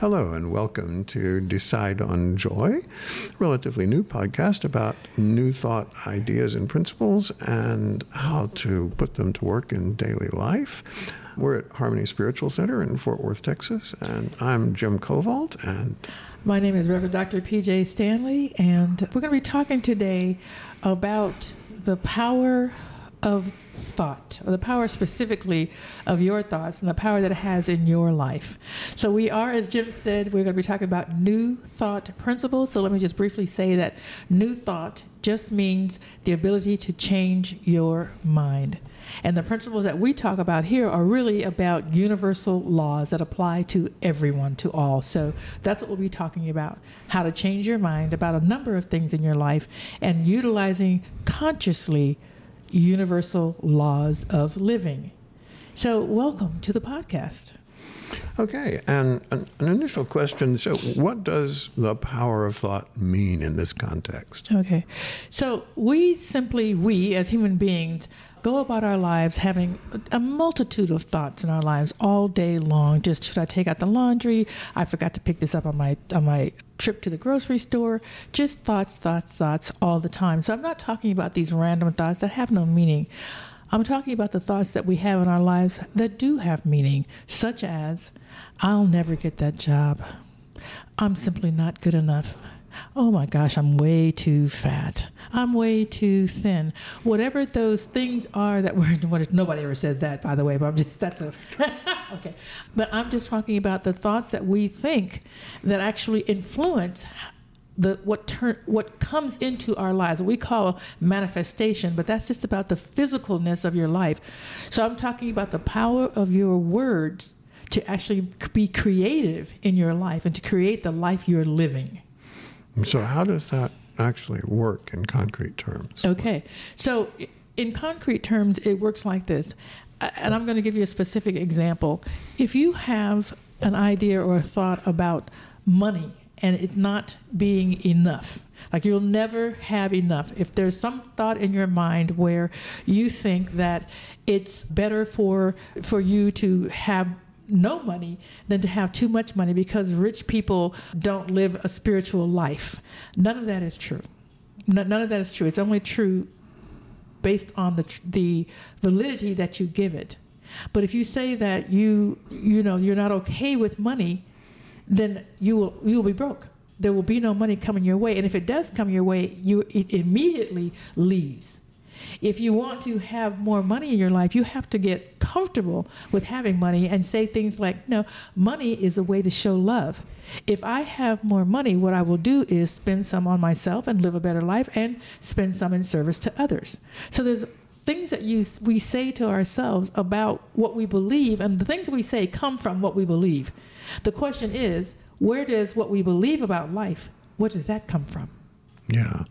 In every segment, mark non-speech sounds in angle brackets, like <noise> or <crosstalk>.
Hello, and welcome to Decide on Joy, relatively new podcast about new thought ideas and principles and how to put them to work in daily life. We're at Harmony Spiritual Center in Fort Worth, Texas, and I'm Jim Kovalt. And my name is Reverend Dr. PJ Stanley, and we're going to be talking today about the power of thought, the power specifically of your thoughts and the power that it has in your life. So, we are, as Jim said, we're going to be talking about new thought principles. So, let me just briefly say that new thought just means the ability to change your mind. And the principles that we talk about here are really about universal laws that apply to everyone, to all. So that's what we'll be talking about how to change your mind about a number of things in your life and utilizing consciously universal laws of living. So, welcome to the podcast. Okay, and an, an, initial question. So, what does the power of thought mean in this context? Okay, so we simply, we as human beings, go about our lives having a multitude of thoughts in our lives all day long. Just should I take out the laundry? I forgot to pick this up on my on my trip to the grocery store. Just thoughts, thoughts, thoughts all the time. So I'm not talking about these random thoughts that have no meaning. I'm talking about the thoughts that we have in our lives that do have meaning, such as I'll never get that job. I'm simply not good enough oh my gosh, I'm way too fat. I'm way too thin. Whatever those things are that we're, <laughs> nobody ever says that, by the way, but I'm just, that's a, <laughs> okay. But I'm just talking about the thoughts that we think that actually influence the what turn what comes into our lives we call manifestation but that's just about the physicalness of your life so i'm talking about the power of your words to actually be creative in your life and to create the life you're living so, how does that actually work in concrete terms? Okay. So, in concrete terms, it works like this. And I'm going to give you a specific example. If you have an idea or a thought about money and it not being enough, like you'll never have enough. If there's some thought in your mind where you think that it's better for for you to have no money than to have too much money because rich people don't live a spiritual life. None of that is true. None of that is true. It's only true based on the the validity that you give it. But if you say that you you know you're not okay with money, then you will you will be broke. There will be no money coming your way, and if it does come your way, you it immediately leaves. If you want to have more money in your life, you have to get comfortable with having money and say things like, no, money is a way to show love. If I have more money, what I will do is spend some on myself and live a better life and spend some in service to others. So there's things that you we say to ourselves about what we believe and the things we say come from what we believe. The question is, where does what we believe about life, where does that come from? Yeah.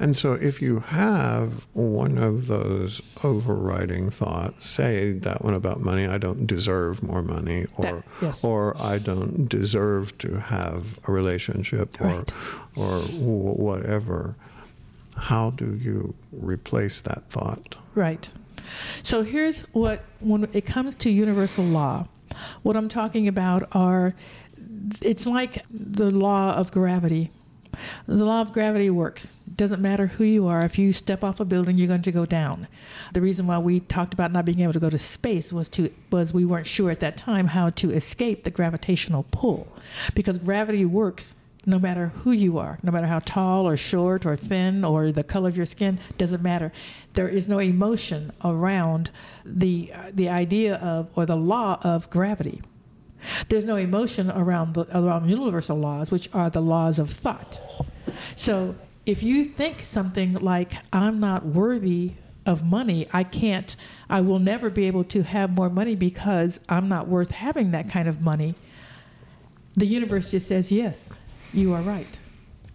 And so if you have one of those overriding thoughts, say that one about money, I don't deserve more money or that, yes. or I don't deserve to have a relationship right. or or whatever, how do you replace that thought? Right. So here's what when it comes to universal law, what I'm talking about are it's like the law of gravity the law of gravity works. It doesn't matter who you are. If you step off a building, you're going to go down. The reason why we talked about not being able to go to space was to was we weren't sure at that time how to escape the gravitational pull, because gravity works no matter who you are, no matter how tall or short or thin or the color of your skin, doesn't matter. There is no emotion around the the idea of or the law of gravity. There's no emotion around the around universal laws, which are the laws of thought. So if you think something like I'm not worthy of money, I can't, I will never be able to have more money because I'm not worth having that kind of money. The universe just says, yes, you are right.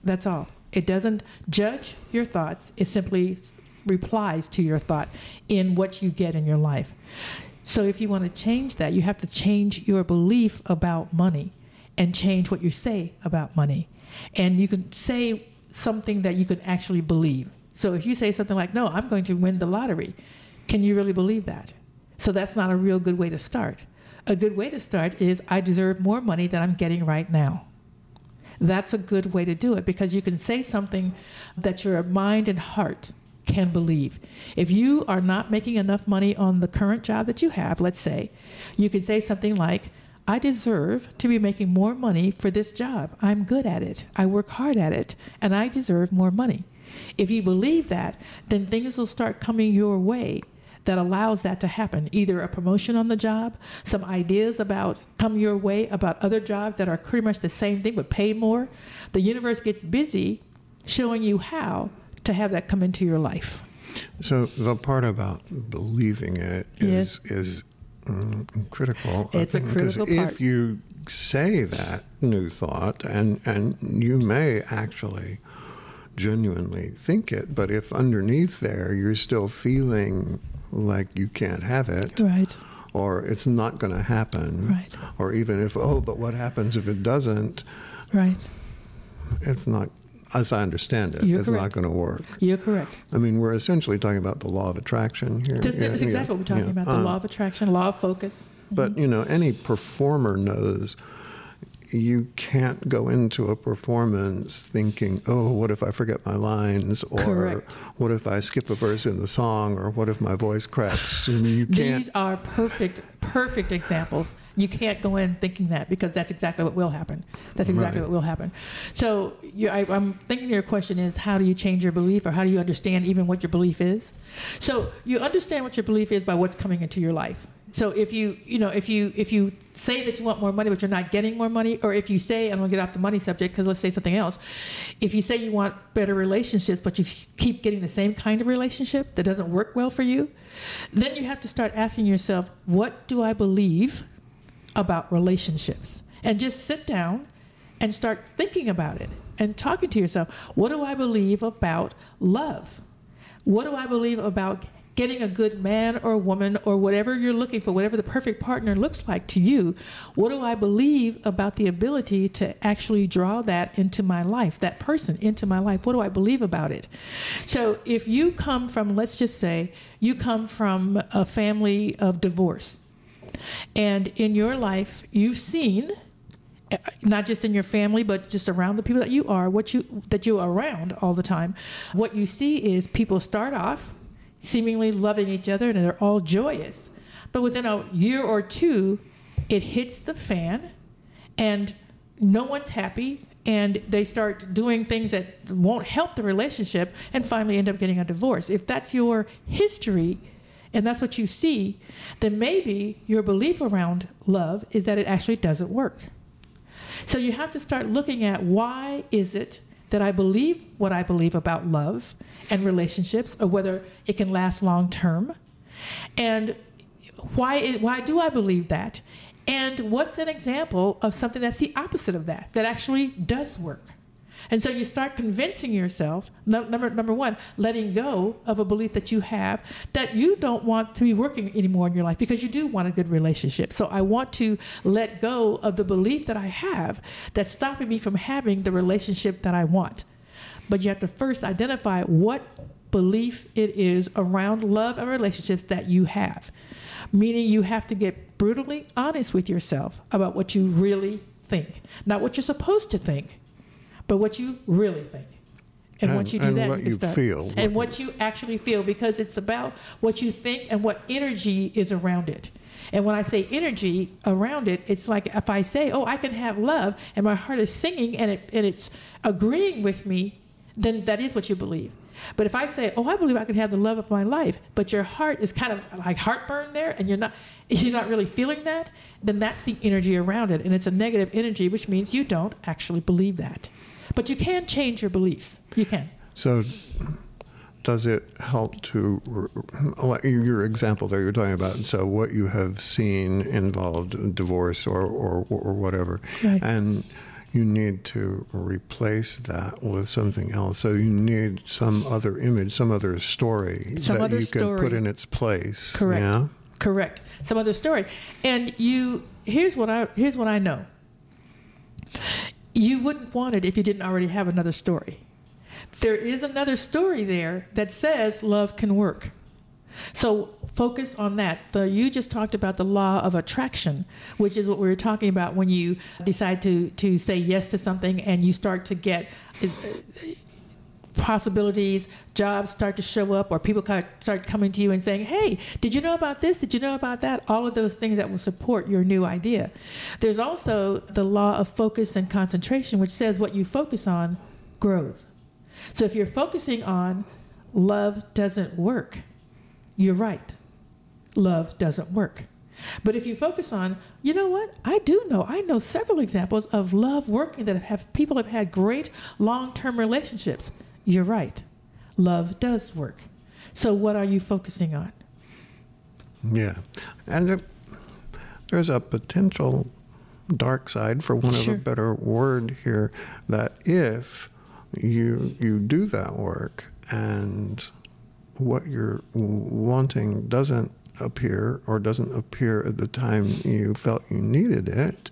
That's all. It doesn't judge your thoughts, it simply replies to your thought in what you get in your life. So if you want to change that, you have to change your belief about money and change what you say about money. And you can say something that you can actually believe. So if you say something like, no, I'm going to win the lottery, can you really believe that? So that's not a real good way to start. a good way to start is I deserve more money than I'm getting right now. That's a good way to do it because you can say something that your mind and heart can believe. If you are not making enough money on the current job that you have, let's say, you could say something like, I deserve to be making more money for this job. I'm good at it. I work hard at it, and I deserve more money. If you believe that, then things will start coming your way that allows that to happen. Either a promotion on the job, some ideas about come your way about other jobs that are pretty much the same thing but pay more. The universe gets busy showing you how to have that come into your life. So the part about believing it is yes. is mm, critical. It's a critical part. If you say that new thought, and and you may actually genuinely think it, but if underneath there you're still feeling like you can't have it. Right. Or it's not going to happen. Right. Or even if, oh, but what happens if it doesn't? Right. It's not, as I understand it, You're it's correct. not going to work. You're correct. I mean, we're essentially talking about the law of attraction here. That's, yeah, exactly yeah, what we're talking yeah. about the law of attraction, law of focus. But, mm-hmm. you know, any performer knows you can't go into a performance thinking, oh, what if I forget my lines? Or Correct. what if I skip a verse in the song? Or what if my voice cracks? You can't. These are perfect, perfect examples. You can't go in thinking that because that's exactly what will happen. That's exactly right. what will happen. So I, I'm thinking your question is how do you change your belief or how do you understand even what your belief is? So you understand what your belief is by what's coming into your life. So if you you know if you if you say that you want more money but you're not getting more money, or if you say I'm gonna get off the money subject because let's say something else, if you say you want better relationships but you keep getting the same kind of relationship that doesn't work well for you, then you have to start asking yourself, what do I believe about relationships? And just sit down and start thinking about it and talking to yourself. What do I believe about love? What do I believe about getting a good man or woman or whatever you're looking for, whatever the perfect partner looks like to you, what do I believe about the ability to actually draw that into my life, that person into my life? What do I believe about it? So if you come from, let's just say, you come from a family of divorce, and in your life, you've seen eh, not just in your family but just around the people that you are what you that you're around all the time what you see is people start off seemingly loving each other and they're all joyous. But within a year or two, it hits the fan and no one's happy and they start doing things that won't help the relationship and finally end up getting a divorce. If that's your history and that's what you see, then maybe your belief around love is that it actually doesn't work. So you have to start looking at why is it that I believe what I believe about love and relationships, or whether it can last long term. And why, why do I believe that? And what's an example of something that's the opposite of that, that actually does work? And so you start convincing yourself, number, number one, letting go of a belief that you have that you don't want to be working anymore in your life because you do want a good relationship. So I want to let go of the belief that I have that's stopping me from having the relationship that I want. But you have to first identify what belief it is around love and relationships that you have. Meaning you have to get brutally honest with yourself about what you really think, not what you're supposed to think, but what you really think. And, and once you do that, what you, you feel, and what you actually feel, because it's about what you think and what energy is around it. And when I say energy around it, it's like if I say, "Oh, I can have love," and my heart is singing and it and it's agreeing with me, then that is what you believe. But if I say, "Oh, I believe I can have the love of my life," but your heart is kind of like heartburn there, and you're not <laughs> you're not really feeling that, then that's the energy around it, and it's a negative energy, which means you don't actually believe that. But you can change your beliefs. You can. So, does it help to your example there you're talking about? So, what you have seen involved divorce or or, or whatever, right. and you need to replace that with something else. So you need some other image, some other story some that other you story. can put in its place. Correct. Yeah? Correct. Some other story. And you here's what I here's what I know you wouldn't want it if you didn't already have another story. There is another story there that says love can work. So focus on that. The, you just talked about the law of attraction, which is what we were talking about when you decide to to say yes to something and you start to get is, possibilities, jobs start to show up, or people start coming to you and saying, Hey, did you know about this? Did you know about that? All of those things that will support your new idea. There's also the law of focus and concentration, which says what you focus on grows. So if you're focusing on love doesn't work, you're right. Love doesn't work. But if you focus on, you know what? I do know. I know several examples of love working that have people have had great long-term relationships. You're right. Love does work. So what are you focusing on? Yeah. And there's a potential dark side for want sure. of a better word here that if you you do that work and what you're wanting doesn't appear or doesn't appear at the time you felt you needed it,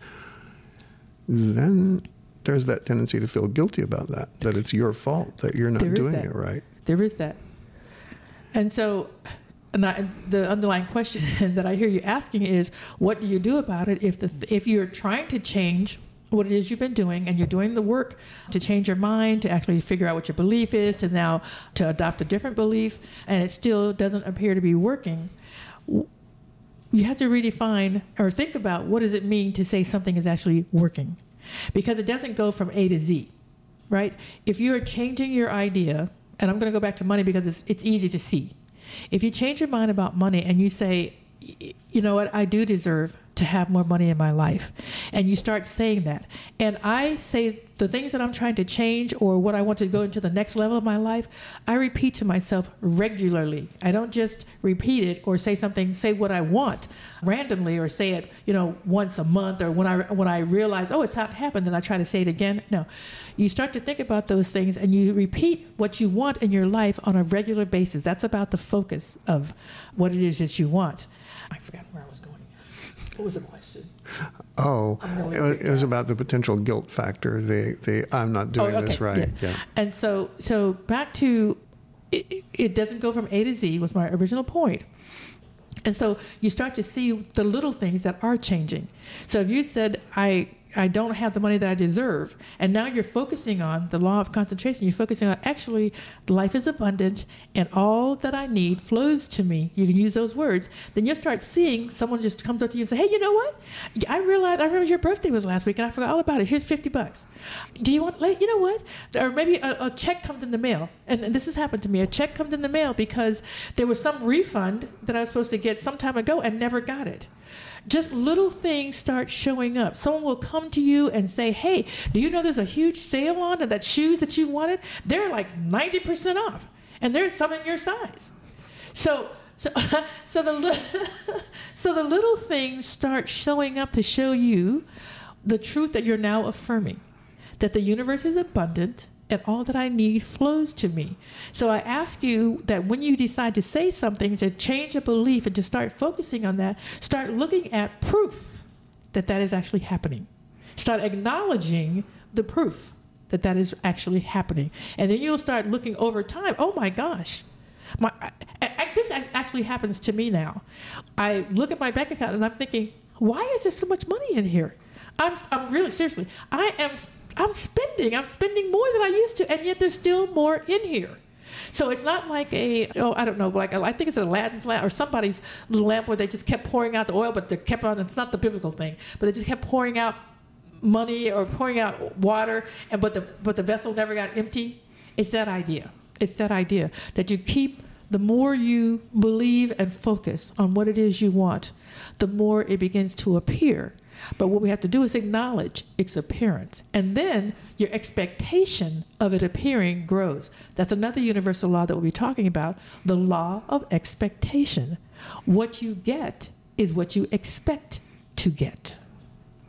then there's that tendency to feel guilty about that, that it's your fault that you're not doing it right. There is that. And so, and I, the underlying question <laughs> that I hear you asking is, what do you do about it if the if you're trying to change what it is you've been doing and you're doing the work to change your mind to actually figure out what your belief is to now to adopt a different belief and it still doesn't appear to be working you have to redefine or think about what does it mean to say something is actually working because it doesn't go from A to Z, right? If you are changing your idea, and I'm going to go back to money because it's, it's easy to see. If you change your mind about money and you say, you know what, I do deserve to have more money in my life. And you start saying that. And I say the things that I'm trying to change or what I want to go into the next level of my life, I repeat to myself regularly. I don't just repeat it or say something, say what I want randomly or say it, you know, once a month or when I when I realize, oh, it's not happened, then I try to say it again. No. You start to think about those things and you repeat what you want in your life on a regular basis. That's about the focus of what it is that you want. I forgot where I was going. What was the question? Oh, it was, it was, about the potential guilt factor. The the I'm not doing oh, okay. this right. Yeah. yeah. And so so back to it, it doesn't go from A to Z was my original point. And so you start to see the little things that are changing. So if you said I I don't have the money that I deserve. And now you're focusing on the law of concentration. You're focusing on actually life is abundant and all that I need flows to me. You can use those words. Then you'll start seeing someone just comes up to you and say, Hey, you know what? I realized I remember your birthday was last week and I forgot all about it. Here's 50 bucks. Do you want, you know what? Or maybe a, a check comes in the mail. And, and this has happened to me. A check comes in the mail because there was some refund that I was supposed to get some time ago and never got it just little things start showing up. Someone will come to you and say, Hey, do you know there's a huge sale on that shoes that you wanted? They're like 90% off, and there's some in your size. So, so, <laughs> so, the, <laughs> so the little things start showing up to show you the truth that you're now affirming that the universe is abundant and all that I need flows to me. So I ask you that when you decide to say something, to change a belief and to start focusing on that, start looking at proof that that is actually happening. Start acknowledging the proof that that is actually happening. And then you'll start looking over time, oh my gosh. My, I, I, this actually happens to me now. I look at my bank account and I'm thinking, why is there so much money in here? I'm, I'm really seriously. I am I'm spending. I'm spending more than I used to, and yet there's still more in here. So it's not like a oh I don't know like I think it's an Aladdin's lamp or somebody's little lamp where they just kept pouring out the oil, but they kept on. It's not the biblical thing, but they just kept pouring out money or pouring out water, and but the but the vessel never got empty. It's that idea. It's that idea that you keep. The more you believe and focus on what it is you want, the more it begins to appear but what we have to do is acknowledge its appearance. And then your expectation of it appearing grows. That's another universal law that we'll be talking about the law of expectation. What you get is what you expect to get.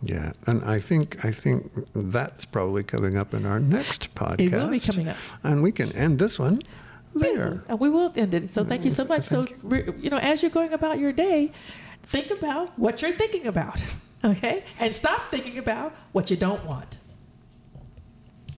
Yeah, and I think I think that's probably coming up in our next podcast. It will be coming up, and we can end this one there. And we will end it. So thank you so mm, much. Thank so you. you know, as you're going about your day, think about what you're thinking about. Okay? And stop thinking about what you don't want.